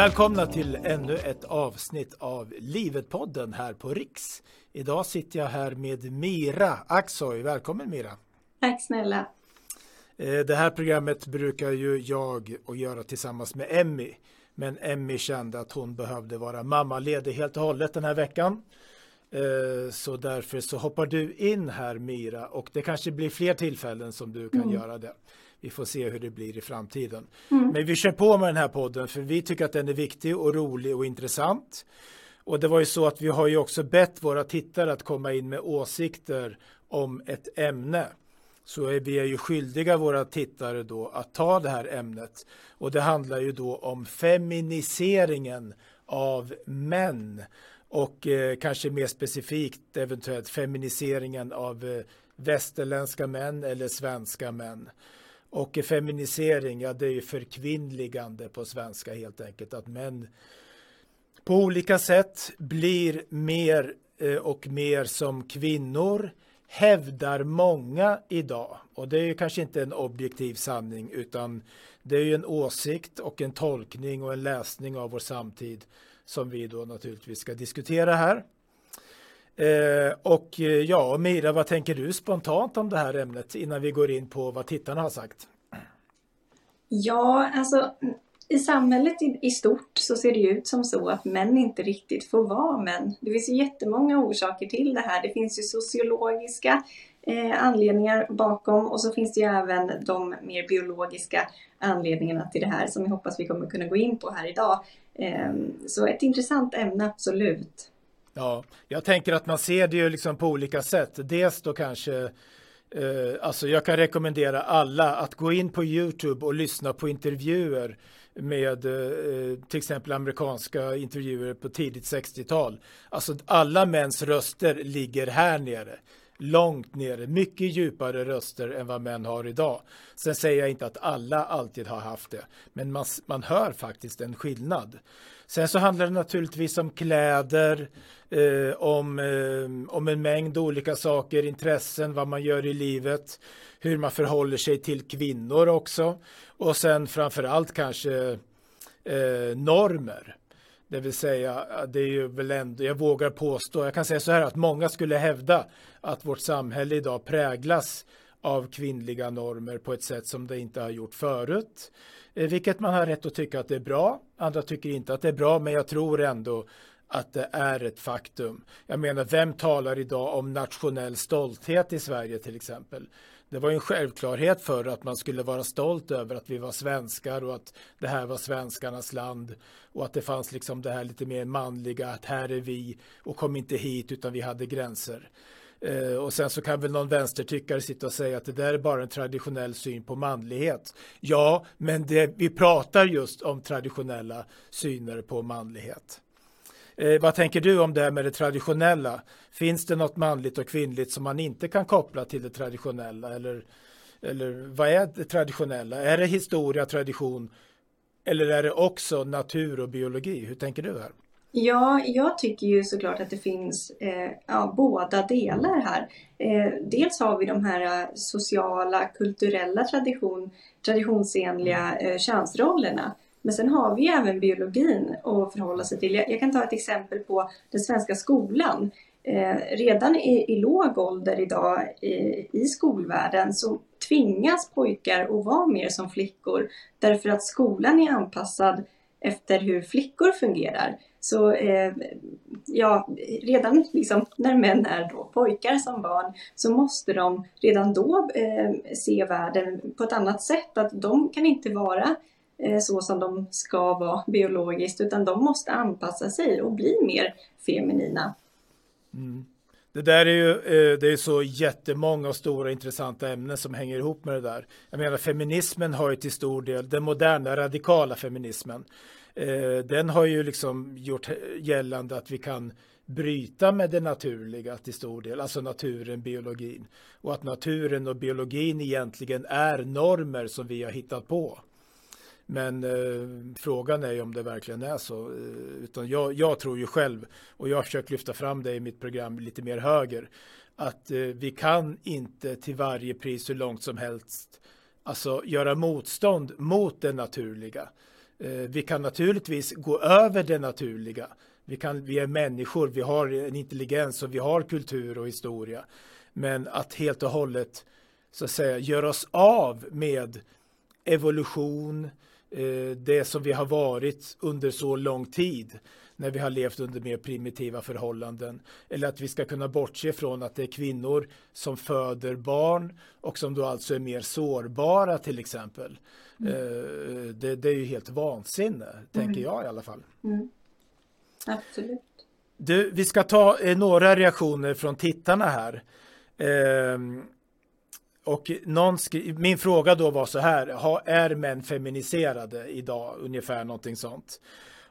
Välkomna till ännu ett avsnitt av Livet-podden här på Riks. Idag sitter jag här med Mira Aksoy. Välkommen Mira! Tack snälla! Eh, det här programmet brukar ju jag och göra tillsammans med Emmy. Men Emmy kände att hon behövde vara mammaledig helt och hållet den här veckan. Eh, så därför så hoppar du in här Mira och det kanske blir fler tillfällen som du kan mm. göra det. Vi får se hur det blir i framtiden. Mm. Men vi kör på med den här podden för vi tycker att den är viktig och rolig och intressant. Och det var ju så att vi har ju också bett våra tittare att komma in med åsikter om ett ämne. Så är vi är ju skyldiga våra tittare då att ta det här ämnet. Och det handlar ju då om feminiseringen av män och eh, kanske mer specifikt eventuellt feminiseringen av eh, västerländska män eller svenska män. Och feminisering, ja det är ju förkvinnligande på svenska helt enkelt. Att män på olika sätt blir mer eh, och mer som kvinnor hävdar många idag. Och det är ju kanske inte en objektiv sanning utan det är ju en åsikt och en tolkning och en läsning av vår samtid som vi då naturligtvis ska diskutera här. Eh, och eh, ja, Mira, vad tänker du spontant om det här ämnet innan vi går in på vad tittarna har sagt? Ja, alltså i samhället i, i stort så ser det ut som så att män inte riktigt får vara män. Det finns ju jättemånga orsaker till det här. Det finns ju sociologiska eh, anledningar bakom och så finns det ju även de mer biologiska anledningarna till det här som jag hoppas vi kommer kunna gå in på här idag. Eh, så ett intressant ämne, absolut. Ja, jag tänker att man ser det ju liksom på olika sätt. Dels då kanske eh, alltså jag kan rekommendera alla att gå in på Youtube och lyssna på intervjuer med eh, till exempel amerikanska intervjuer på tidigt 60-tal. Alltså alla mäns röster ligger här nere långt nere, mycket djupare röster än vad män har idag. Sen säger jag inte att alla alltid har haft det, men man, man hör faktiskt en skillnad. Sen så handlar det naturligtvis om kläder, eh, om, eh, om en mängd olika saker, intressen, vad man gör i livet, hur man förhåller sig till kvinnor också och sen framför allt kanske eh, normer. Det vill säga, det är ju väl ändå, jag vågar påstå, jag kan säga så här att många skulle hävda att vårt samhälle idag präglas av kvinnliga normer på ett sätt som det inte har gjort förut. Eh, vilket man har rätt att tycka att det är bra. Andra tycker inte att det är bra, men jag tror ändå att det är ett faktum. Jag menar, vem talar idag om nationell stolthet i Sverige till exempel? Det var en självklarhet för att man skulle vara stolt över att vi var svenskar och att det här var svenskarnas land och att det fanns liksom det här lite mer manliga att här är vi och kom inte hit utan vi hade gränser. Eh, och sen så kan väl någon vänstertyckare sitta och säga att det där är bara en traditionell syn på manlighet. Ja, men det, vi pratar just om traditionella syner på manlighet. Eh, vad tänker du om det här med det traditionella? Finns det något manligt och kvinnligt som man inte kan koppla till det traditionella? Eller, eller vad är det traditionella? Är det historia, tradition eller är det också natur och biologi? Hur tänker du här? Ja, jag tycker ju såklart att det finns eh, ja, båda delar här. Eh, dels har vi de här eh, sociala, kulturella tradition, traditionsenliga eh, könsrollerna. Men sen har vi även biologin att förhålla sig till. Jag, jag kan ta ett exempel på den svenska skolan. Eh, redan i, i låg ålder idag i, i skolvärlden så tvingas pojkar att vara mer som flickor därför att skolan är anpassad efter hur flickor fungerar. Så eh, ja, redan liksom, när män är då pojkar som barn så måste de redan då eh, se världen på ett annat sätt. Att de kan inte vara Eh, så som de ska vara biologiskt utan de måste anpassa sig och bli mer feminina. Mm. Det där är ju eh, det är så jättemånga och stora intressanta ämnen som hänger ihop med det där. Jag menar feminismen har ju till stor del den moderna radikala feminismen eh, den har ju liksom gjort gällande att vi kan bryta med det naturliga till stor del, alltså naturen, biologin. Och att naturen och biologin egentligen är normer som vi har hittat på. Men eh, frågan är ju om det verkligen är så. Eh, utan jag, jag, tror ju själv, och jag har försökt lyfta fram det i mitt program lite mer höger, att eh, vi kan inte till varje pris hur långt som helst alltså göra motstånd mot det naturliga. Eh, vi kan naturligtvis gå över det naturliga. Vi, kan, vi är människor, vi har en intelligens och vi har kultur och historia. Men att helt och hållet så att säga göra oss av med evolution, eh, det som vi har varit under så lång tid när vi har levt under mer primitiva förhållanden. Eller att vi ska kunna bortse från att det är kvinnor som föder barn och som då alltså är mer sårbara till exempel. Mm. Eh, det, det, är ju helt vansinne, mm. tänker jag i alla fall. Mm. Absolut. Du, vi ska ta eh, några reaktioner från tittarna här. Och någon min fråga då var så här, är män feminiserade idag? Ungefär någonting sånt.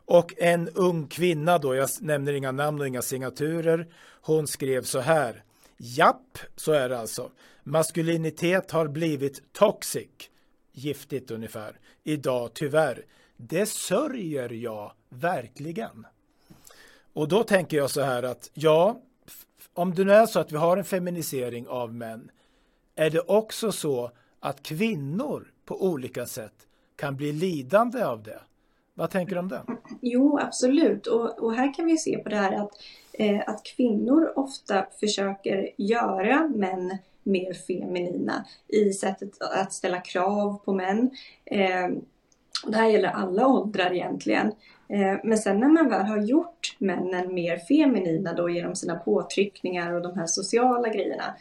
Och en ung kvinna då, jag nämner inga namn och inga signaturer, hon skrev så här. Japp, så är det alltså. Maskulinitet har blivit toxic, giftigt ungefär, idag tyvärr. Det sörjer jag verkligen. Och då tänker jag så här att ja, om det nu är så att vi har en feminisering av män, är det också så att kvinnor på olika sätt kan bli lidande av det? Vad tänker du om det? Jo, absolut. Och, och här kan vi se på det här att, eh, att kvinnor ofta försöker göra män mer feminina i sättet att ställa krav på män. Eh, det här gäller alla åldrar egentligen. Eh, men sen när man väl har gjort männen mer feminina då genom sina påtryckningar och de här sociala grejerna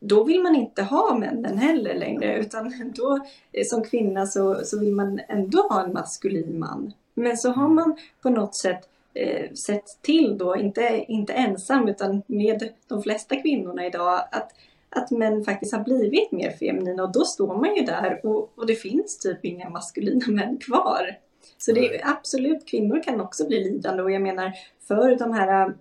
då vill man inte ha männen heller längre utan då eh, som kvinna så, så vill man ändå ha en maskulin man. Men så har man på något sätt eh, sett till då, inte, inte ensam utan med de flesta kvinnorna idag, att, att män faktiskt har blivit mer feminina och då står man ju där och, och det finns typ inga maskulina män kvar. Så det är absolut, kvinnor kan också bli lidande och jag menar för de här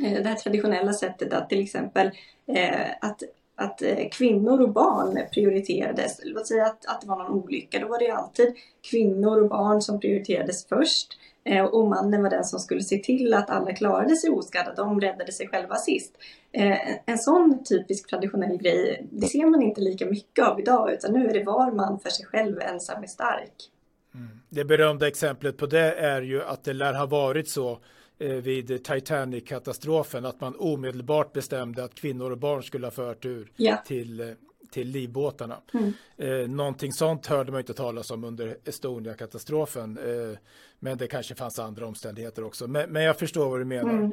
Eh, det här traditionella sättet att till exempel eh, att, att eh, kvinnor och barn prioriterades. Låt säga att, att det var någon olycka, då var det alltid kvinnor och barn som prioriterades först. Eh, och mannen var den som skulle se till att alla klarade sig oskadda, de räddade sig själva sist. En sån typisk traditionell grej, det ser man inte lika mycket av idag utan nu är det var man för sig själv ensam är stark. Mm. Det berömda exemplet på det är ju att det lär ha varit så vid Titanic-katastrofen att man omedelbart bestämde att kvinnor och barn skulle ha förtur ja. till, eh, till livbåtarna. Mm. Eh, någonting sånt hörde man inte talas om under Estonia-katastrofen. Eh, men det kanske fanns andra omständigheter också. Men, men jag förstår vad du menar.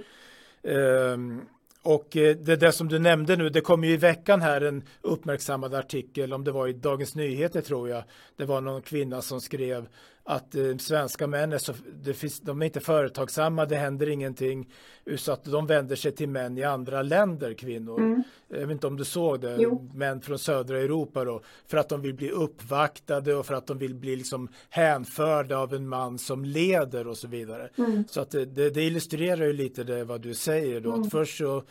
Mm. Eh, och eh, det där som du nämnde nu, det kom ju i veckan här en uppmärksammad artikel, om det var i Dagens Nyheter tror jag. Det var någon kvinna som skrev att eh, svenska män är, så, det finns, de är inte företagsamma, det händer ingenting. Så att de vänder sig till män i andra länder, kvinnor. Mm. Jag vet inte om du såg det, jo. män från södra Europa då. För att de vill bli uppvaktade och för att de vill bli liksom hänförda av en man som leder och så vidare. Mm. Så att det, det, det, illustrerar ju lite det vad du säger då. Mm. Att först så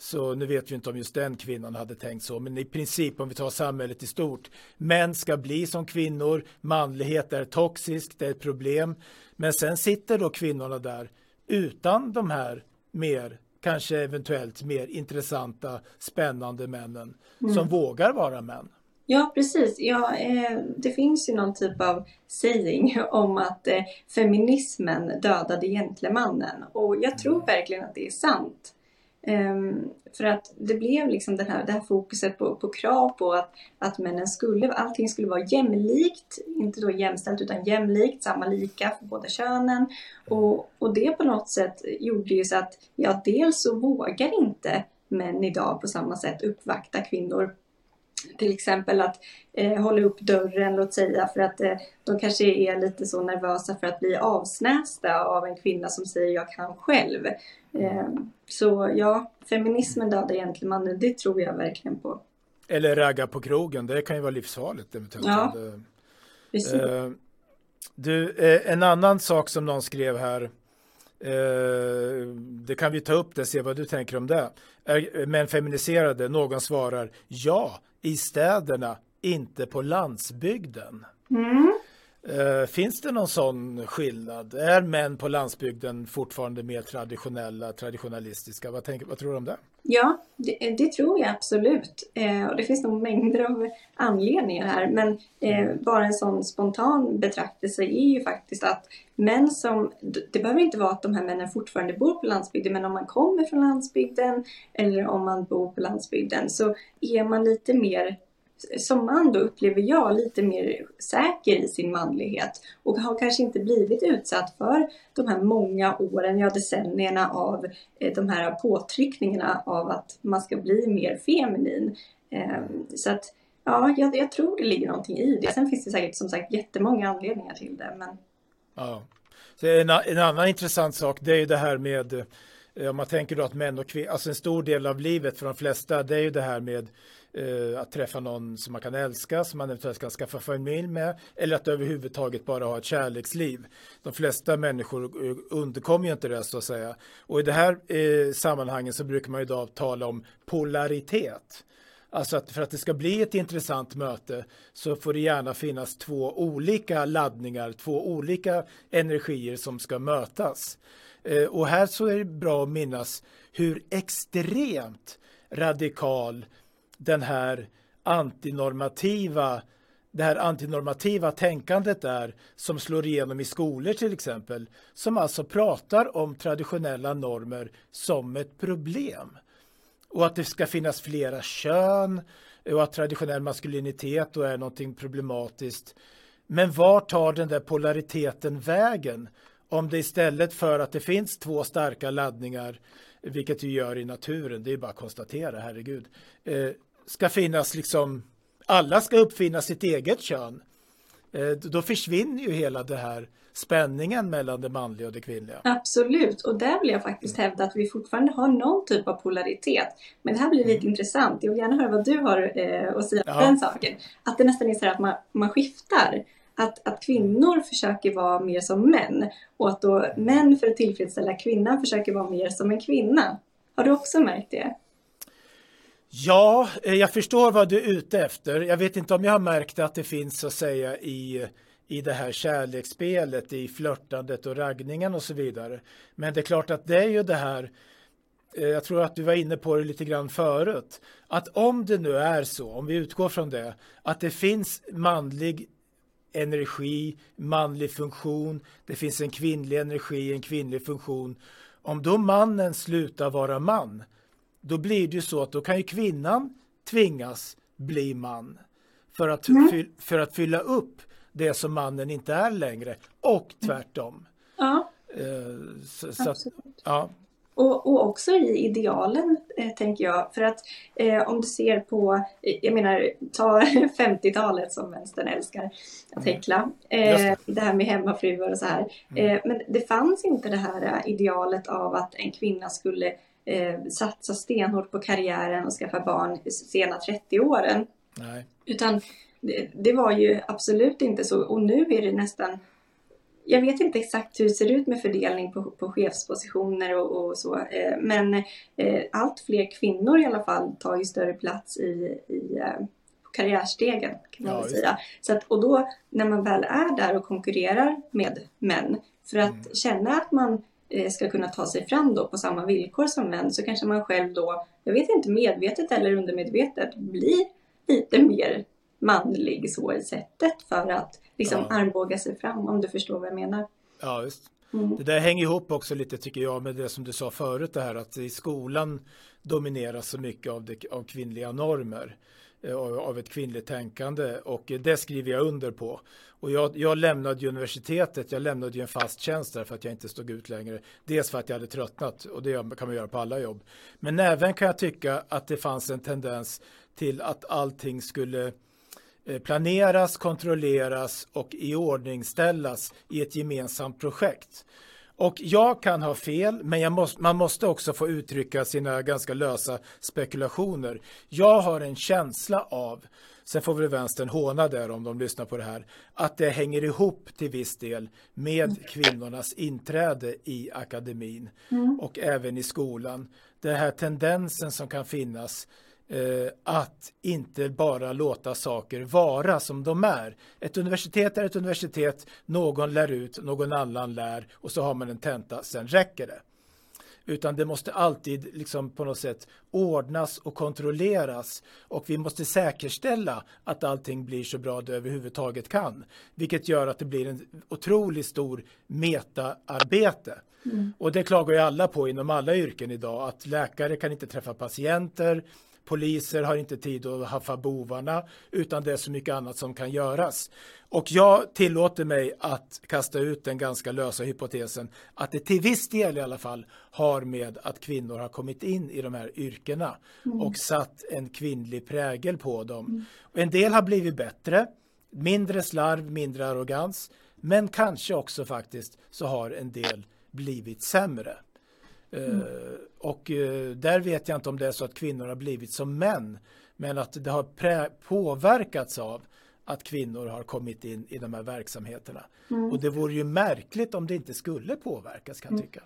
så nu vet vi inte om just den kvinnan hade tänkt så, men i princip om vi tar samhället i stort. Män ska bli som kvinnor, manlighet är toxiskt, det är ett problem. Men sen sitter då kvinnorna där utan de här mer, kanske eventuellt mer intressanta, spännande männen mm. som vågar vara män. Ja, precis. Ja, eh, det finns ju någon typ av saying om att eh, feminismen dödade gentlemannen och jag tror mm. verkligen att det är sant. Um, för att det blev liksom den här, det här fokuset på, på krav på att, att männen skulle, allting skulle vara jämlikt, inte då jämställt utan jämlikt, samma lika för båda könen. Och, och det på något sätt gjorde ju så att, ja dels så vågar inte män idag på samma sätt uppvakta kvinnor till exempel att eh, hålla upp dörren, låt säga, för att eh, de kanske är lite så nervösa för att bli avsnästa av en kvinna som säger jag kan själv. Eh, så ja, feminismen dödar egentligen mannen, det tror jag verkligen på. Eller ragga på krogen, det kan ju vara livsfarligt eventuellt. Ja, precis. Eh, du, eh, en annan sak som någon skrev här, Eh, det kan vi ta upp det, se vad du tänker om det. Är män feminiserade? Någon svarar ja, i städerna, inte på landsbygden. Mm. Eh, finns det någon sån skillnad? Är män på landsbygden fortfarande mer traditionella, traditionalistiska? Vad, tänker, vad tror du om det? Ja, det, det tror jag absolut. Eh, och det finns nog mängder av anledningar här. Men eh, bara en sån spontan betraktelse är ju faktiskt att män som... Det behöver inte vara att de här männen fortfarande bor på landsbygden, men om man kommer från landsbygden eller om man bor på landsbygden så är man lite mer som man då upplever jag lite mer säker i sin manlighet och har kanske inte blivit utsatt för de här många åren, ja decennierna av eh, de här påtryckningarna av att man ska bli mer feminin. Ehm, så att ja, jag, jag tror det ligger någonting i det. Sen finns det säkert som sagt jättemånga anledningar till det. Men... Ja. Så en, en annan intressant sak det är ju det här med eh, om man tänker då att män och kvinnor, alltså en stor del av livet för de flesta, det är ju det här med eh, att träffa någon som man kan älska, som man eventuellt kan skaffa familj med, eller att överhuvudtaget bara ha ett kärleksliv. De flesta människor underkommer ju inte det så att säga. Och i det här eh, sammanhanget så brukar man idag tala om polaritet. Alltså att för att det ska bli ett intressant möte så får det gärna finnas två olika laddningar, två olika energier som ska mötas. Eh, och här så är det bra att minnas hur extremt radikal den här antinormativa det här antinormativa tänkandet är som slår igenom i skolor till exempel som alltså pratar om traditionella normer som ett problem och att det ska finnas flera kön och att traditionell maskulinitet då är någonting problematiskt. Men var tar den där polariteten vägen? Om det istället för att det finns två starka laddningar, vilket det gör i naturen, det är bara att konstatera, herregud, eh, ska finnas liksom, alla ska uppfinna sitt eget kön. Eh, då försvinner ju hela det här spänningen mellan det manliga och det kvinnliga. Absolut, och där vill jag faktiskt hävda att vi fortfarande har någon typ av polaritet. Men det här blir lite mm. intressant. Jag vill gärna höra vad du har eh, att säga om ja. den saken. Att det nästan är så att man, man skiftar. Att, att kvinnor försöker vara mer som män och att då män för att tillfredsställa kvinnan försöker vara mer som en kvinna. Har du också märkt det? Ja, eh, jag förstår vad du är ute efter. Jag vet inte om jag har märkt att det finns så att säga i, i det här kärleksspelet, i flörtandet och raggningen och så vidare. Men det är klart att det är ju det här eh, jag tror att du var inne på det lite grann förut, att om det nu är så, om vi utgår från det, att det finns manlig energi, manlig funktion, det finns en kvinnlig energi, en kvinnlig funktion. Om då mannen slutar vara man, då blir det ju så att då kan ju kvinnan tvingas bli man för att, mm. för att fylla upp det som mannen inte är längre och tvärtom. Ja, eh, så, så att, ja. Och, och, också i idealen, eh, tänker jag. För att eh, om du ser på, eh, jag menar, ta 50-talet som vänstern älskar att mm. häckla. Eh, det här med hemmafruar och så här. Mm. Eh, men det fanns inte det här idealet av att en kvinna skulle eh, satsa stenhårt på karriären och skaffa barn i sena 30-åren. Utan det, det, var ju absolut inte så. Och nu är det nästan jag vet inte exakt hur det ser ut med fördelning på, på chefspositioner och, och så. Eh, men eh, allt fler kvinnor i alla fall tar ju större plats i, i eh, karriärstegen kan man ja, säga. Så att, och då när man väl är där och konkurrerar med män för att mm. känna att man ska kunna ta sig fram då på samma villkor som män så kanske man själv då, jag vet inte medvetet eller undermedvetet, blir lite mer manlig så i sättet för att liksom ja. armbåga sig fram om du förstår vad jag menar. Ja, just. Mm. Det där hänger ihop också lite tycker jag med det som du sa förut det här att i skolan domineras så mycket av, det, av kvinnliga normer. Eh, av ett kvinnligt tänkande och det skriver jag under på. Och jag, jag lämnade universitetet, jag lämnade ju en fast tjänst där för att jag inte stod ut längre. Dels för att jag hade tröttnat och det kan man göra på alla jobb. Men även kan jag tycka att det fanns en tendens till att allting skulle eh, planeras, kontrolleras och iordningställas i ett gemensamt projekt. Och jag kan ha fel, men måste, man måste också få uttrycka sina ganska lösa spekulationer. Jag har en känsla av, sen får väl vänstern håna där om de lyssnar på det här, att det hänger ihop till viss del med kvinnornas inträde i akademin mm. och även i skolan. Den här tendensen som kan finnas att inte bara låta saker vara som de är. Ett universitet är ett universitet, någon lär ut, någon annan lär och så har man en tenta, sen räcker det. Utan det måste alltid liksom på något sätt ordnas och kontrolleras och vi måste säkerställa att allting blir så bra det överhuvudtaget kan. Vilket gör att det blir en otroligt stor metaarbete. Mm. Och det klagar ju alla på inom alla yrken idag att läkare kan inte träffa patienter, Poliser har inte tid att haffa bovarna utan det är så mycket annat som kan göras. Och jag tillåter mig att kasta ut den ganska lösa hypotesen att det till viss del i alla fall har med att kvinnor har kommit in i de här yrkena mm. och satt en kvinnlig prägel på dem. Mm. En del har blivit bättre, mindre slarv, mindre arrogans, men kanske också faktiskt så har en del blivit sämre. Mm. Och eh, där vet jag inte om det är så att kvinnor har blivit som män, men att det har påverkats av att kvinnor har kommit in i de här verksamheterna. Mm. Och det vore ju märkligt om det inte skulle påverkas kan jag mm. tycka.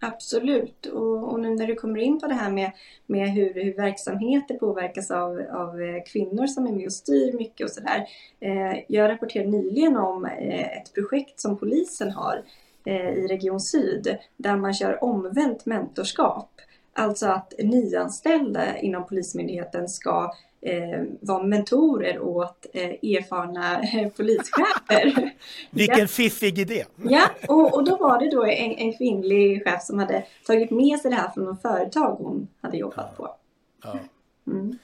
Absolut och, och, nu när du kommer in på det här med, med hur, hur verksamheter påverkas av, av eh, kvinnor som är med och styr mycket och sådär. Eh, jag rapporterade nyligen om eh, ett projekt som polisen har Eh, i Region Syd där man kör omvänt mentorskap. Alltså att nyanställda inom Polismyndigheten ska eh, vara mentorer åt eh, erfarna eh, polischefer. Vilken ja. fiffig idé! Ja, och, och då var det då en, en kvinnlig chef som hade tagit med sig det här från någon företag hon hade jobbat ja. på. Ja. Mm.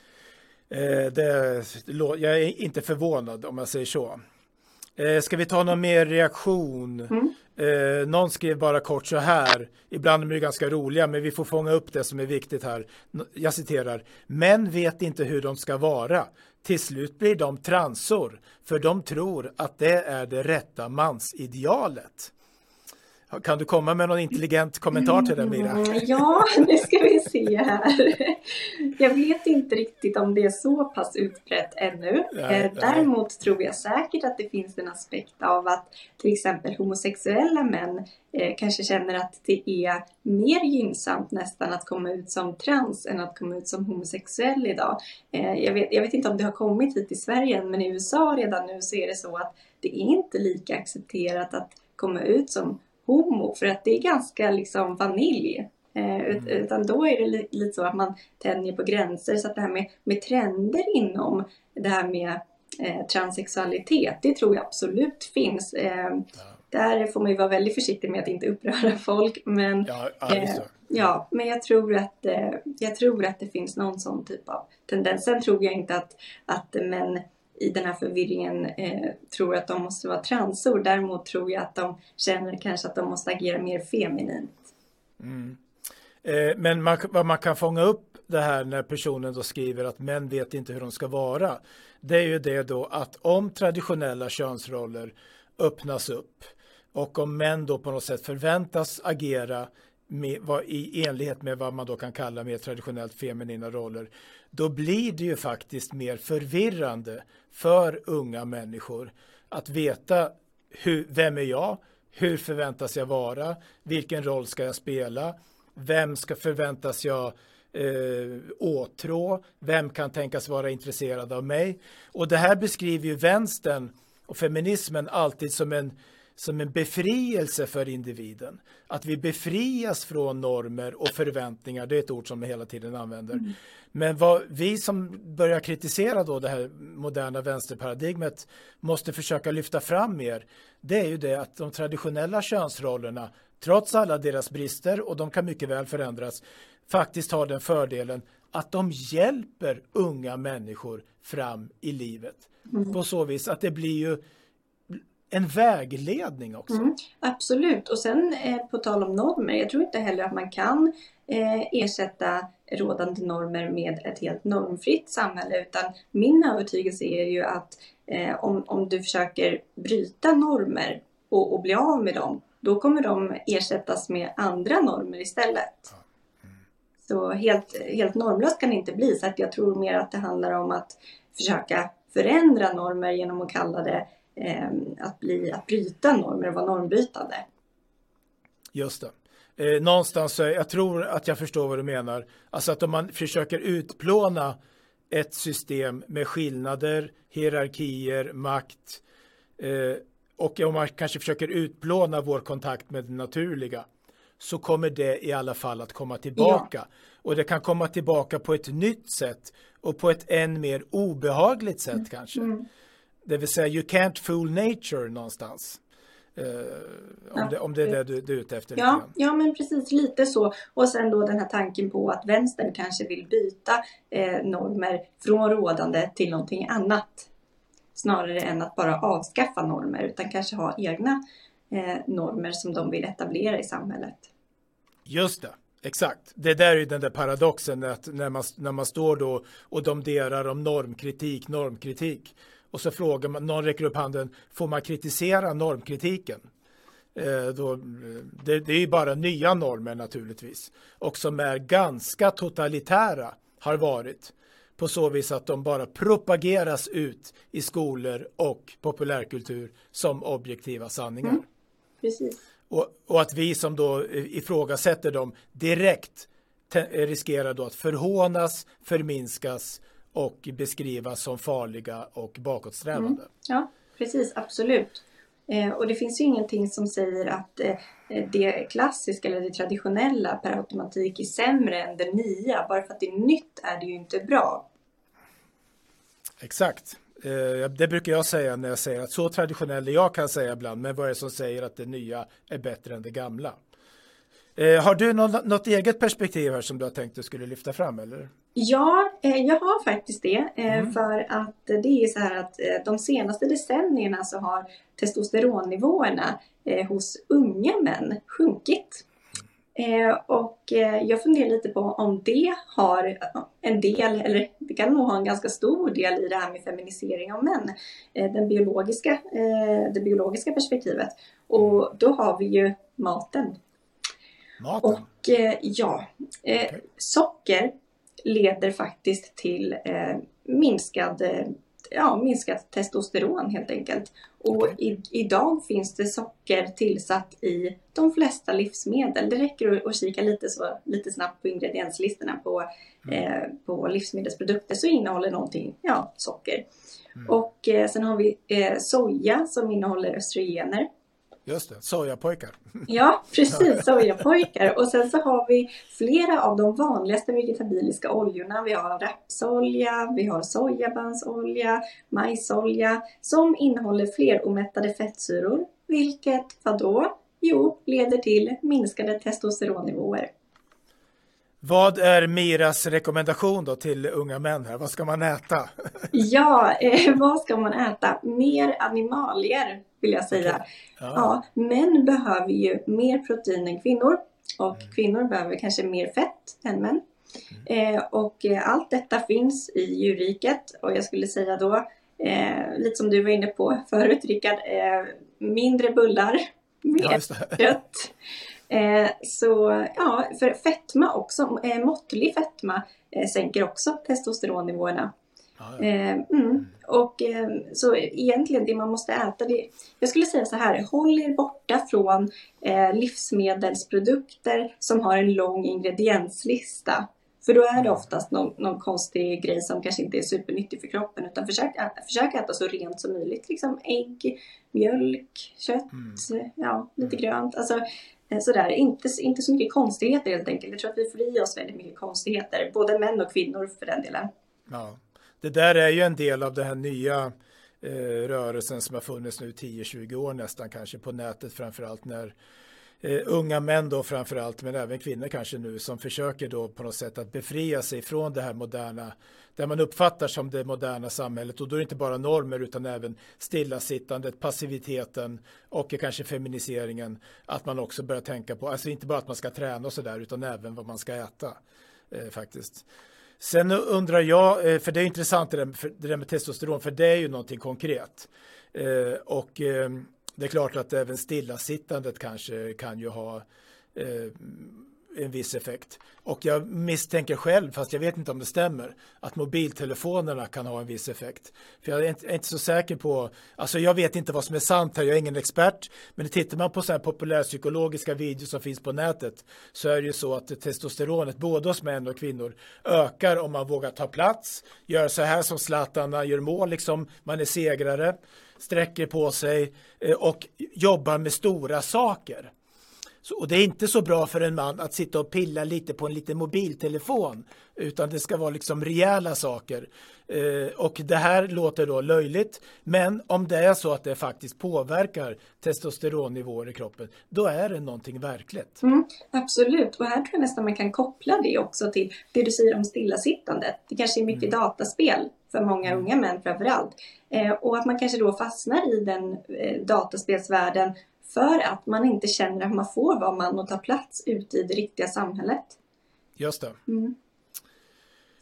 Eh, det, jag är inte förvånad om jag säger så. Eh, ska vi ta någon mer reaktion? Mm. Eh, någon skrev bara kort så här. Ibland är de ganska roliga, men vi får fånga upp det som är viktigt här. Jag citerar. Män vet inte hur de ska vara. Till slut blir de transor, för de tror att det är det rätta mansidealet. Kan du komma med någon intelligent kommentar till det Mira? Mm, ja, nu ska vi se här. Jag vet inte riktigt om det är så pass utbrett ännu. Nej, eh, Däremot nej. tror jag säkert att det finns en aspekt av att till exempel homosexuella män eh, kanske känner att det är mer gynnsamt nästan att komma ut som trans än att komma ut som homosexuell idag. Eh, jag, vet, jag vet inte om det har kommit hit i Sverige än, men i USA redan nu så är det så att det är inte lika accepterat att komma ut som homo för att det är ganska liksom vanilj. Eh, mm. Utan då är det lite så att man tänjer på gränser så att det här med, med trender inom det här med eh, transsexualitet, det tror jag absolut finns. Eh, ja. Där får man ju vara väldigt försiktig med att inte uppröra folk. Men, ja, eh, ja, men jag, tror att, eh, jag tror att det finns någon sån typ av tendens. Sen tror jag inte att, att män i den här förvirringen eh, tror att de måste vara transor. Däremot tror jag att de känner kanske att de måste agera mer feminint. Mm. Eh, men man, vad man kan fånga upp det här när personen då skriver att män vet inte hur de ska vara. Det är ju det då att om traditionella könsroller öppnas upp och om män då på något sätt förväntas agera med, vad, i enlighet med vad man då kan kalla mer traditionellt feminina roller, då blir det ju faktiskt mer förvirrande för unga människor att veta hur, vem är jag? Hur förväntas jag vara? Vilken roll ska jag spela? Vem ska förväntas jag eh, åtrå? Vem kan tänkas vara intresserad av mig? Och det här beskriver ju vänstern och feminismen alltid som en som en befrielse för individen. Att vi befrias från normer och förväntningar, det är ett ord som vi hela tiden använder. Mm. Men vad vi som börjar kritisera då det här moderna vänsterparadigmet måste försöka lyfta fram mer, det är ju det att de traditionella könsrollerna, trots alla deras brister, och de kan mycket väl förändras, faktiskt har den fördelen att de hjälper unga människor fram i livet. Mm. På så vis att det blir ju en vägledning också. Mm, absolut, och sen eh, på tal om normer, jag tror inte heller att man kan eh, ersätta rådande normer med ett helt normfritt samhälle utan min övertygelse är ju att eh, om, om du försöker bryta normer och, och bli av med dem, då kommer de ersättas med andra normer istället. Mm. Så helt, helt normlöst kan det inte bli, så att jag tror mer att det handlar om att försöka förändra normer genom att kalla det att, bli, att bryta normer och vara normbrytande. Just det. Eh, någonstans, jag tror att jag förstår vad du menar. Alltså att om man försöker utplåna ett system med skillnader, hierarkier, makt eh, och om man kanske försöker utplåna vår kontakt med det naturliga så kommer det i alla fall att komma tillbaka. Ja. Och det kan komma tillbaka på ett nytt sätt och på ett än mer obehagligt sätt mm. kanske. Mm. Det vill säga, you can't fool nature någonstans. Uh, om, det, om det är det du, du är ute efter. Ja, ja, men precis lite så. Och sen då den här tanken på att vänstern kanske vill byta eh, normer från rådande till någonting annat. Snarare än att bara avskaffa normer utan kanske ha egna eh, normer som de vill etablera i samhället. Just det. Exakt, det där är den där paradoxen att när man, när man står då och domderar om normkritik, normkritik och så frågar man, någon räcker upp handen, får man kritisera normkritiken? Eh, då, det, det är bara nya normer naturligtvis och som är ganska totalitära har varit på så vis att de bara propageras ut i skolor och populärkultur som objektiva sanningar. Mm, precis. Och, och, att vi som då ifrågasätter dem direkt riskerar då att förhånas, förminskas och beskrivas som farliga och bakåtsträvande. Mm. Ja, precis, absolut. Eh, och det finns ju ingenting som säger att eh, det klassiska eller det traditionella per automatik är sämre än det nya. Bara för att det är nytt är det ju inte bra. Exakt. Eh, det brukar jag säga när jag säger att så traditionell är jag kan säga ibland, men vad är det som säger att det nya är bättre än det gamla? Eh, har du något, något eget perspektiv här som du har tänkt att du skulle lyfta fram? Eller? Ja, eh, jag har faktiskt det. Mm. För att det är så här att de senaste decennierna så har testosteronnivåerna hos unga män sjunkit. Eh, och eh, jag funderar lite på om det har en del, eller det kan nog ha en ganska stor del i det här med feminisering av män. Eh, den biologiska, eh, det biologiska perspektivet. Och då har vi ju maten. Maten? Och eh, ja, eh, okay. socker leder faktiskt till minskad ja, minskat testosteron helt enkelt. Och okay. i, idag finns det socker tillsatt i de flesta livsmedel. Det räcker att kika lite, så, lite snabbt på ingredienslistorna på, mm. eh, på livsmedelsprodukter så innehåller någonting ja, socker. Mm. Och eh, sen har vi eh, soja som innehåller östrogener. Just det, sojapojkar. Ja, precis, sojapojkar. Och sen så har vi flera av de vanligaste vegetabiliska oljorna. Vi har rapsolja, vi har sojabansolja, majsolja som innehåller fleromättade fettsyror. Vilket, vadå? Jo, leder till minskade testosteronnivåer. Vad är Miras rekommendation då till unga män här? Vad ska man äta? ja, eh, vad ska man äta? Mer animalier vill jag säga. Okay. Ja. ja. män behöver ju mer protein än kvinnor och mm. kvinnor behöver kanske mer fett än män. Mm. Eh, och eh, allt detta finns i djurriket och jag skulle säga då, eh, lite som du var inne på förut Rickard, eh, mindre bullar, mer ja, kött. Eh, så ja, för fetma också, eh, måttlig fetma sänker också testosteronnivåerna. Ah, ja. mm. Och så egentligen det man måste äta, det, jag skulle säga så här, håll er borta från livsmedelsprodukter som har en lång ingredienslista. För då är det mm. oftast någon, någon, konstig grej som kanske inte är supernyttig för kroppen. Utan försök, försök äta så rent som möjligt. Liksom ägg, mjölk, kött, mm. ja, lite mm. grönt. Alltså, Eh, sådär, inte, inte så mycket konstigheter helt enkelt. Jag tror att vi får i oss väldigt mycket konstigheter, både män och kvinnor för den delen. Ja, det där är ju en del av den här nya eh, rörelsen som har funnits nu 10-20 år nästan kanske på nätet framförallt när eh, unga män då framförallt, men även kvinnor kanske nu som försöker då på något sätt att befria sig från det här moderna, där man uppfattar som det moderna samhället och då är det inte bara normer utan även stillasittandet, passiviteten och kanske feminiseringen, att man också börjar tänka på, alltså inte bara att man ska träna och sådär utan även vad man ska äta eh, faktiskt. Sen undrar jag, eh, för det är intressant det där, det där med testosteron, för det är ju någonting konkret. Eh, och ehm, det är klart att även stillasittandet kanske kan ju ha eh, en viss effekt. Och jag misstänker själv, fast jag vet inte om det stämmer, att mobiltelefonerna kan ha en viss effekt. För jag är inte, är inte så säker på, alltså jag vet inte vad som är sant här, jag är ingen expert, men tittar man på så här populärpsykologiska videos som finns på nätet så är det ju så att testosteronet, både hos män och kvinnor, ökar om man vågar ta plats, gör så här som Zlatan gör mål, liksom, man är segrare, sträcker på sig eh, och jobbar med stora saker. Så, och det är inte så bra för en man att sitta och pilla lite på en liten mobiltelefon utan det ska vara liksom rejäla saker. Eh, och det här låter då löjligt men om det är så att det faktiskt påverkar testosteronnivåer i kroppen då är det någonting verkligt. Mm, absolut och här tror jag nästan man kan koppla det också till det du säger om stillasittandet. Det kanske är mycket mm. dataspel för många mm. unga män framför allt. Eh, och att man kanske då fastnar i den eh, dataspelsvärlden för att man inte känner att man får vara man och ta plats ute i det riktiga samhället. Just det. Mm.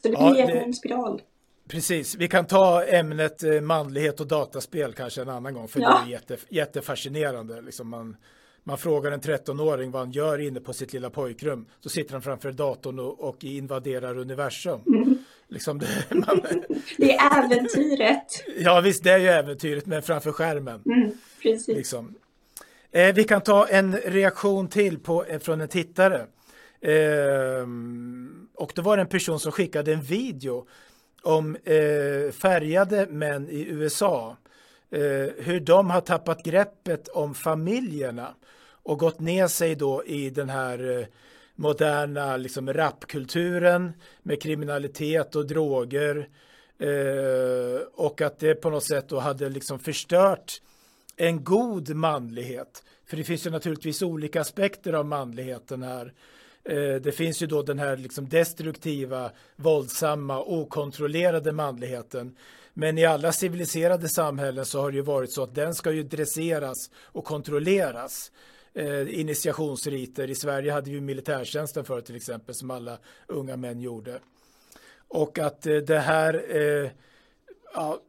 Så det blir ja, det... en spiral. Precis, vi kan ta ämnet eh, manlighet och dataspel kanske en annan gång för ja. det är jätte, jättefascinerande. Liksom man, man frågar en 13-åring vad han gör inne på sitt lilla pojkrum. Så sitter han framför datorn och, och invaderar universum. Mm. Liksom det, man... det, är äventyret. Ja visst, det är ju äventyret, men framför skärmen. Mm, precis. Liksom. Eh, vi kan ta en reaktion till på, eh, från en tittare. Eh, och det var en person som skickade en video om eh, färgade män i USA. Eh, hur de har tappat greppet om familjerna och gått ner sig då i den här eh, moderna liksom, rapkulturen med kriminalitet och droger. Eh, och att det på något sätt då hade liksom förstört en god manlighet. För det finns ju naturligtvis olika aspekter av manligheten här. Eh, det finns ju då den här liksom destruktiva, våldsamma, okontrollerade manligheten. Men i alla civiliserade samhällen så har det ju varit så att den ska ju dresseras och kontrolleras. Eh, initiationsriter. I Sverige hade vi militärtjänsten för till exempel som alla unga män gjorde. Och att eh, det här eh, ja,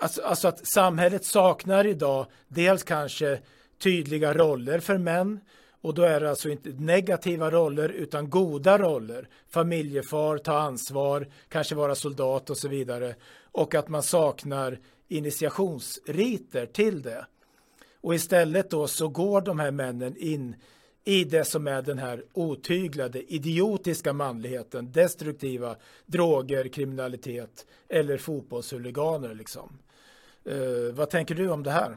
Alltså, alltså, att samhället saknar idag dels kanske tydliga roller för män och då är det alltså inte negativa roller utan goda roller. Familjefar, ta ansvar, kanske vara soldat och så vidare. Och att man saknar initiationsriter till det. Och istället då så går de här männen in i det som är den här otyglade, idiotiska manligheten, destruktiva droger, kriminalitet eller fotbollshuliganer. Liksom. Eh, vad tänker du om det här?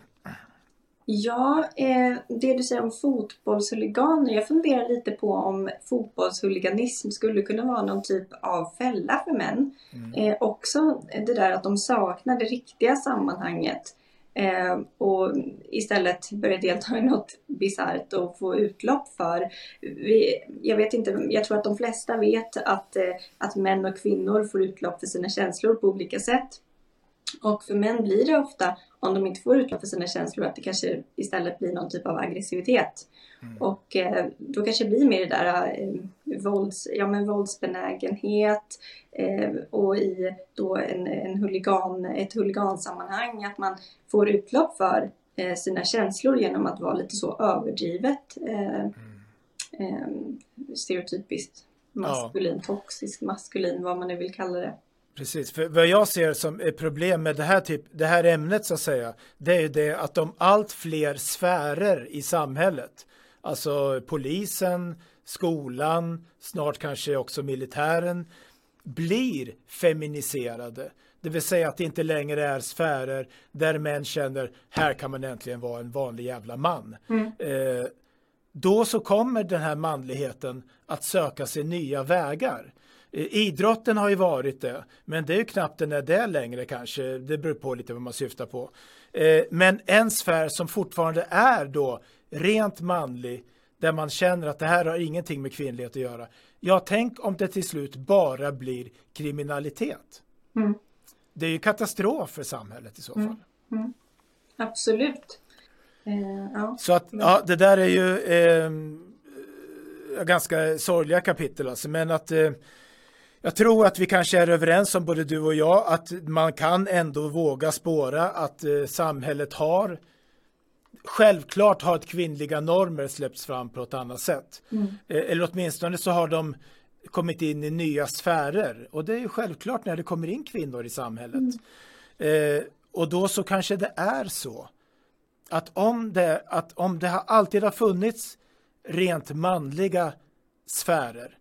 Ja, eh, det du säger om fotbollshuliganer. Jag funderar lite på om fotbollshuliganism skulle kunna vara någon typ av fälla för män. Mm. Eh, också det där att de saknar det riktiga sammanhanget. Eh, och istället börja delta i något bisarrt och få utlopp för. Vi, jag vet inte, jag tror att de flesta vet att, eh, att män och kvinnor får utlopp för sina känslor på olika sätt. Och för män blir det ofta, om de inte får utlopp för sina känslor, att det kanske istället blir någon typ av aggressivitet. Mm. Och eh, då kanske det blir mer det där eh, vålds, ja, men våldsbenägenhet eh, och i då en, en huligan, ett huligansammanhang att man får utlopp för eh, sina känslor genom att vara lite så överdrivet eh, mm. Eh, stereotypiskt maskulin, ja. toxisk maskulin, vad man nu vill kalla det. Precis, för vad jag ser som ett problem med det här, typ, det här ämnet så att säga, det är ju det att de allt fler sfärer i samhället, alltså polisen, skolan, snart kanske också militären, blir feminiserade. Det vill säga att det inte längre är sfärer där män känner här kan man äntligen vara en vanlig jävla man. Mm. Eh, då så kommer den här manligheten att söka sig nya vägar. Eh, idrotten har ju varit det, men det är ju knappt den är det längre kanske. Det beror på lite vad man syftar på. Eh, men en sfär som fortfarande är då rent manlig, där man känner att det här har ingenting med kvinnlighet att göra. Ja, tänk om det till slut bara blir kriminalitet. Mm. Det är ju katastrof för samhället i så fall. Mm. Mm. Absolut. Eh, ja. Så att ja, det där är ju eh, ganska sorgliga kapitel alltså, men att eh, jag tror att vi kanske är överens om, både du och jag, att man kan ändå våga spåra att eh, samhället har självklart har ett kvinnliga normer släppts fram på ett annat sätt. Mm. Eh, eller åtminstone så har de kommit in i nya sfärer och det är ju självklart när det kommer in kvinnor i samhället. Mm. Eh, och då så kanske det är så att om det, att om det alltid har funnits rent manliga sfärer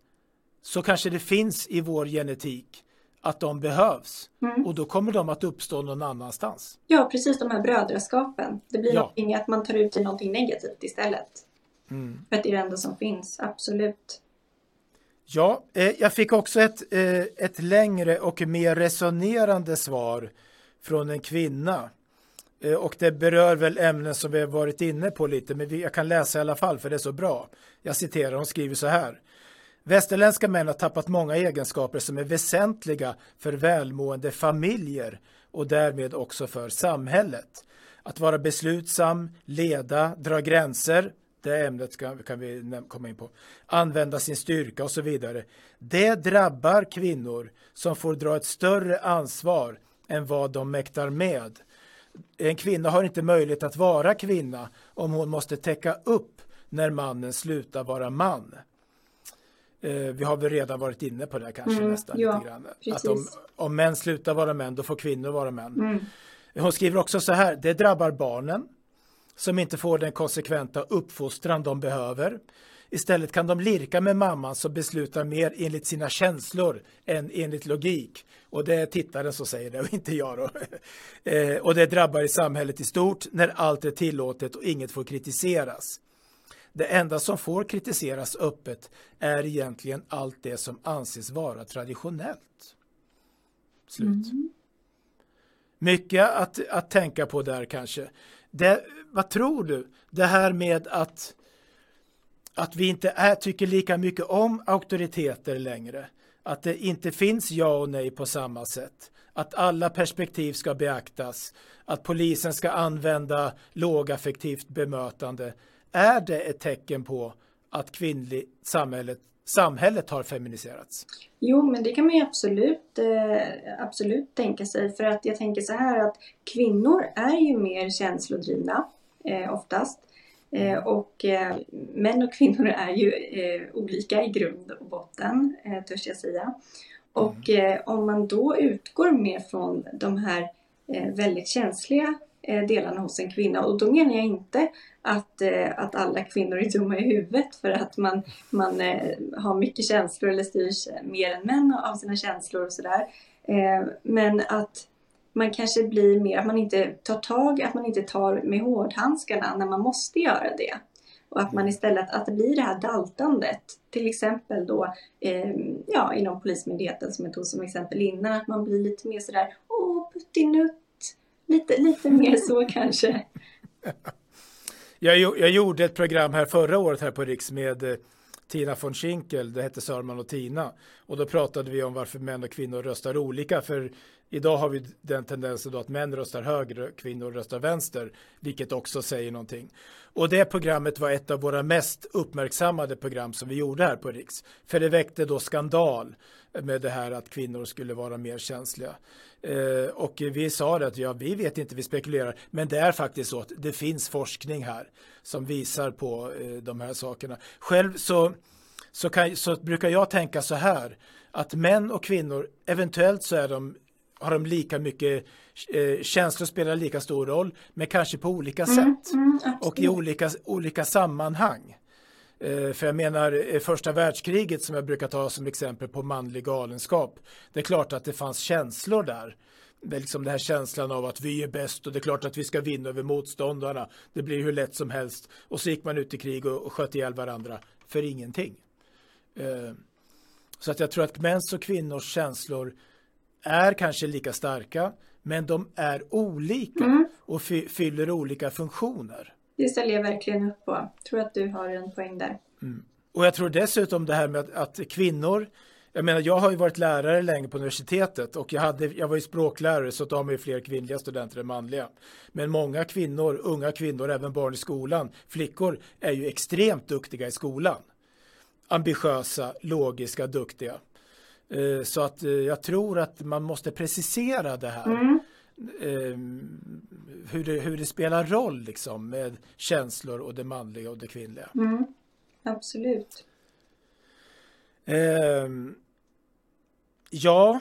så kanske det finns i vår genetik att de behövs mm. och då kommer de att uppstå någon annanstans. Ja, precis de här brödraskapen. Det blir ja. att man tar ut i någonting negativt istället. Mm. För att det är det enda som finns, absolut. Ja, eh, jag fick också ett, eh, ett längre och mer resonerande svar från en kvinna. Eh, och det berör väl ämnen som vi har varit inne på lite, men vi, jag kan läsa i alla fall för det är så bra. Jag citerar, hon skriver så här. Västerländska män har tappat många egenskaper som är väsentliga för välmående familjer och därmed också för samhället. Att vara beslutsam, leda, dra gränser, det ämnet kan, kan vi komma in på, använda sin styrka och så vidare. Det drabbar kvinnor som får dra ett större ansvar än vad de mäktar med. En kvinna har inte möjlighet att vara kvinna om hon måste täcka upp när mannen slutar vara man. Eh, vi har väl redan varit inne på det kanske mm, nästan. Ja, lite grann. Att om, om män slutar vara män, då får kvinnor vara män. Mm. Hon skriver också så här, det drabbar barnen som inte får den konsekventa uppfostran de behöver. Istället kan de lirka med mamman som beslutar mer enligt sina känslor än enligt logik. Och det är tittaren som säger det och inte jag då. eh, och det drabbar i samhället i stort när allt är tillåtet och inget får kritiseras. Det enda som får kritiseras öppet är egentligen allt det som anses vara traditionellt. Slut. Mm. Mycket att, att tänka på där kanske. Det, vad tror du? Det här med att, att vi inte är, tycker lika mycket om auktoriteter längre. Att det inte finns ja och nej på samma sätt. Att alla perspektiv ska beaktas. Att polisen ska använda lågaffektivt bemötande är det ett tecken på att kvinnlig samhället, samhället har feminiserats? Jo, men det kan man ju absolut, eh, absolut tänka sig. För att jag tänker så här att kvinnor är ju mer känslodrivna eh, oftast. Eh, och eh, män och kvinnor är ju eh, olika i grund och botten, eh, törs jag säga. Och mm. om man då utgår mer från de här väldigt känsliga delarna hos en kvinna. Och då menar jag inte att, eh, att alla kvinnor är dumma i huvudet för att man, man eh, har mycket känslor eller styrs eh, mer än män av sina känslor och sådär. Eh, men att man kanske blir mer, att man inte tar tag, att man inte tar med hårdhandskarna när man måste göra det. Och att man istället, att det blir det här daltandet. Till exempel då eh, ja, inom Polismyndigheten som jag tog som exempel innan, att man blir lite mer sådär Åh, puttinutt Lite, lite mer så kanske. Jag, jag gjorde ett program här förra året här på Riks med eh, Tina von Schinkel, det hette Sörman och Tina. Och då pratade vi om varför män och kvinnor röstar olika. För idag har vi den tendensen då att män röstar höger och kvinnor röstar vänster. Vilket också säger någonting. Och det programmet var ett av våra mest uppmärksammade program som vi gjorde här på Riks. För det väckte då skandal med det här att kvinnor skulle vara mer känsliga. Eh, och vi sa det att ja, vi vet inte, vi spekulerar, men det är faktiskt så att det finns forskning här som visar på eh, de här sakerna. Själv så, så, kan, så brukar jag tänka så här att män och kvinnor, eventuellt så är de har de lika mycket eh, känslor spelar lika stor roll, men kanske på olika mm, sätt mm, och i olika, olika sammanhang. Eh, för jag menar eh, första världskriget som jag brukar ta som exempel på manlig galenskap. Det är klart att det fanns känslor där. Det är liksom den här känslan av att vi är bäst och det är klart att vi ska vinna över motståndarna. Det blir hur lätt som helst. Och så gick man ut i krig och, och sköt ihjäl varandra för ingenting. Eh, så att jag tror att mäns och kvinnors känslor är kanske lika starka men de är olika mm. och fyller olika funktioner. Det ställer jag verkligen upp på. Jag tror att du har en poäng där. Mm. Och jag tror dessutom det här med att, att, kvinnor jag menar, jag har ju varit lärare länge på universitetet och jag, hade, jag var ju språklärare så då har man ju fler kvinnliga studenter än manliga. Men många kvinnor, unga kvinnor, även barn i skolan, flickor är ju extremt duktiga i skolan. Ambitiösa, logiska, duktiga. Eh, så att eh, jag tror att man måste precisera det här. Mm. Eh, hur, det, hur det spelar roll liksom med känslor och det manliga och det kvinnliga. Mm. Absolut. Eh, ja,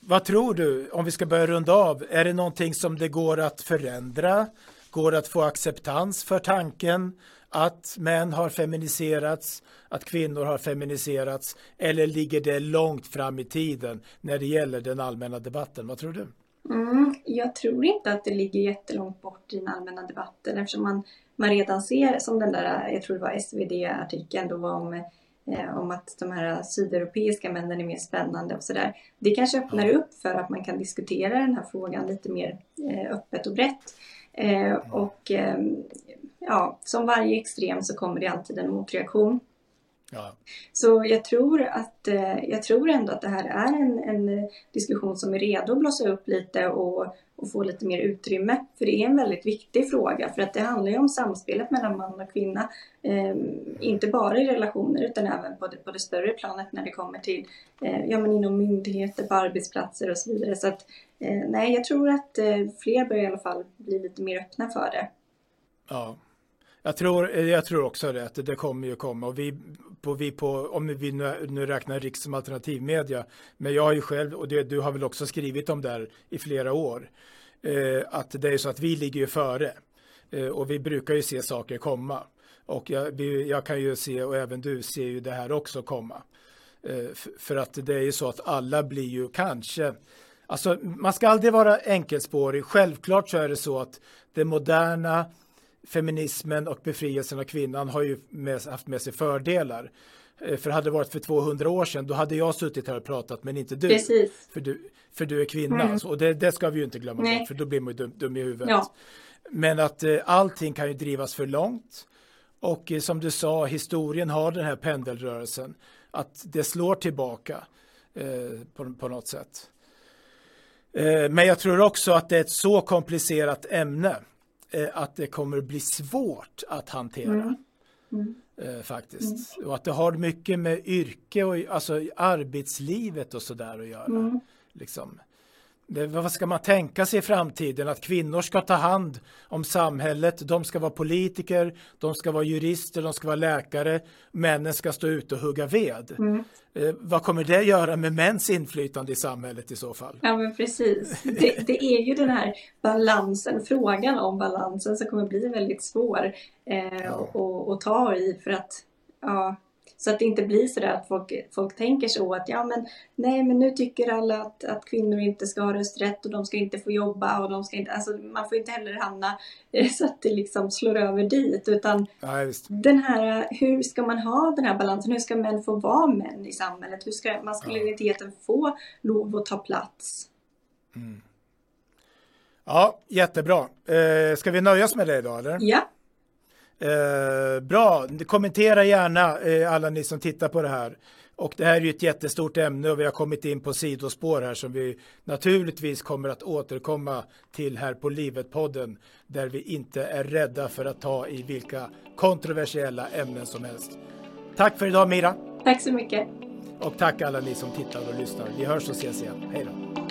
vad tror du om vi ska börja runda av? Är det någonting som det går att förändra? Går det att få acceptans för tanken att män har feminiserats, att kvinnor har feminiserats eller ligger det långt fram i tiden när det gäller den allmänna debatten? Vad tror du? Mm, jag tror inte att det ligger jättelångt bort i den allmänna debatten eftersom man, man redan ser som den där, jag tror det var SvD-artikeln då om eh, om att de här sydeuropeiska männen är mer spännande och sådär. Det kanske öppnar upp för att man kan diskutera den här frågan lite mer eh, öppet och brett. Eh, och eh, ja, som varje extrem så kommer det alltid en motreaktion. Ja. Så jag tror, att, eh, jag tror ändå att det här är en, en diskussion som är redo att blossa upp lite och, och få lite mer utrymme. För det är en väldigt viktig fråga för att det handlar ju om samspelet mellan man och kvinna. Eh, inte bara i relationer utan även på det, på det större planet när det kommer till eh, ja, men inom myndigheter, på arbetsplatser och så vidare. Så att, eh, nej, jag tror att eh, fler bör i alla fall bli lite mer öppna för det. Ja, jag tror, jag tror också det, att det kommer ju komma och vi på, vi på om vi nu, nu räknar Riks som alternativmedia, men jag har ju själv, och det, du har väl också skrivit om det här i flera år, eh, att det är så att vi ligger ju före eh, och vi brukar ju se saker komma. Och jag, vi, jag, kan ju se, och även du ser ju det här också komma. Eh, för att det är ju så att alla blir ju kanske, alltså man ska aldrig vara enkelspårig, självklart så är det så att det moderna feminismen och befrielsen av kvinnan har ju med, haft med sig fördelar. Eh, för hade det varit för 200 år sedan, då hade jag suttit här och pratat, men inte du. Precis. För du, för du är kvinna. Mm. och det, det, ska vi ju inte glömma Nej. bort, för då blir man ju dum, dum i huvudet. Ja. Men att eh, allting kan ju drivas för långt. Och eh, som du sa, historien har den här pendelrörelsen. Att det slår tillbaka eh, på, på något sätt. Eh, men jag tror också att det är ett så komplicerat ämne att det kommer bli svårt att hantera. Mm. Mm. Eh, faktiskt. Mm. Och att det har mycket med yrke och alltså arbetslivet och sådär att göra. Mm. Liksom. Det, vad ska man tänka sig i framtiden? Att kvinnor ska ta hand om samhället, de ska vara politiker, de ska vara jurister, de ska vara läkare, männen ska stå ute och hugga ved. Mm. Eh, vad kommer det göra med mäns inflytande i samhället i så fall? Ja men precis. Det, det är ju den här balansen, frågan om balansen som kommer bli väldigt svår eh, ja. att ta i för att ja, så att det inte blir så att folk, folk tänker så att ja men nej men nu tycker alla att, att kvinnor inte ska ha rösträtt och de ska inte få jobba och de ska inte, alltså man får inte heller hamna eh, så att det liksom slår över dit utan ja, den här, hur ska man ha den här balansen? Hur ska män få vara män i samhället? Hur ska maskuliniteten ja. få lov att ta plats? Mm. Ja, jättebra. Eh, ska vi nöjas med det idag eller? Ja. Eh, bra, kommentera gärna eh, alla ni som tittar på det här. Och det här är ju ett jättestort ämne och vi har kommit in på sidospår här som vi naturligtvis kommer att återkomma till här på Livet-podden där vi inte är rädda för att ta i vilka kontroversiella ämnen som helst. Tack för idag Mira. Tack så mycket. Och tack alla ni som tittar och lyssnar. Vi hörs och ses igen. Hej då.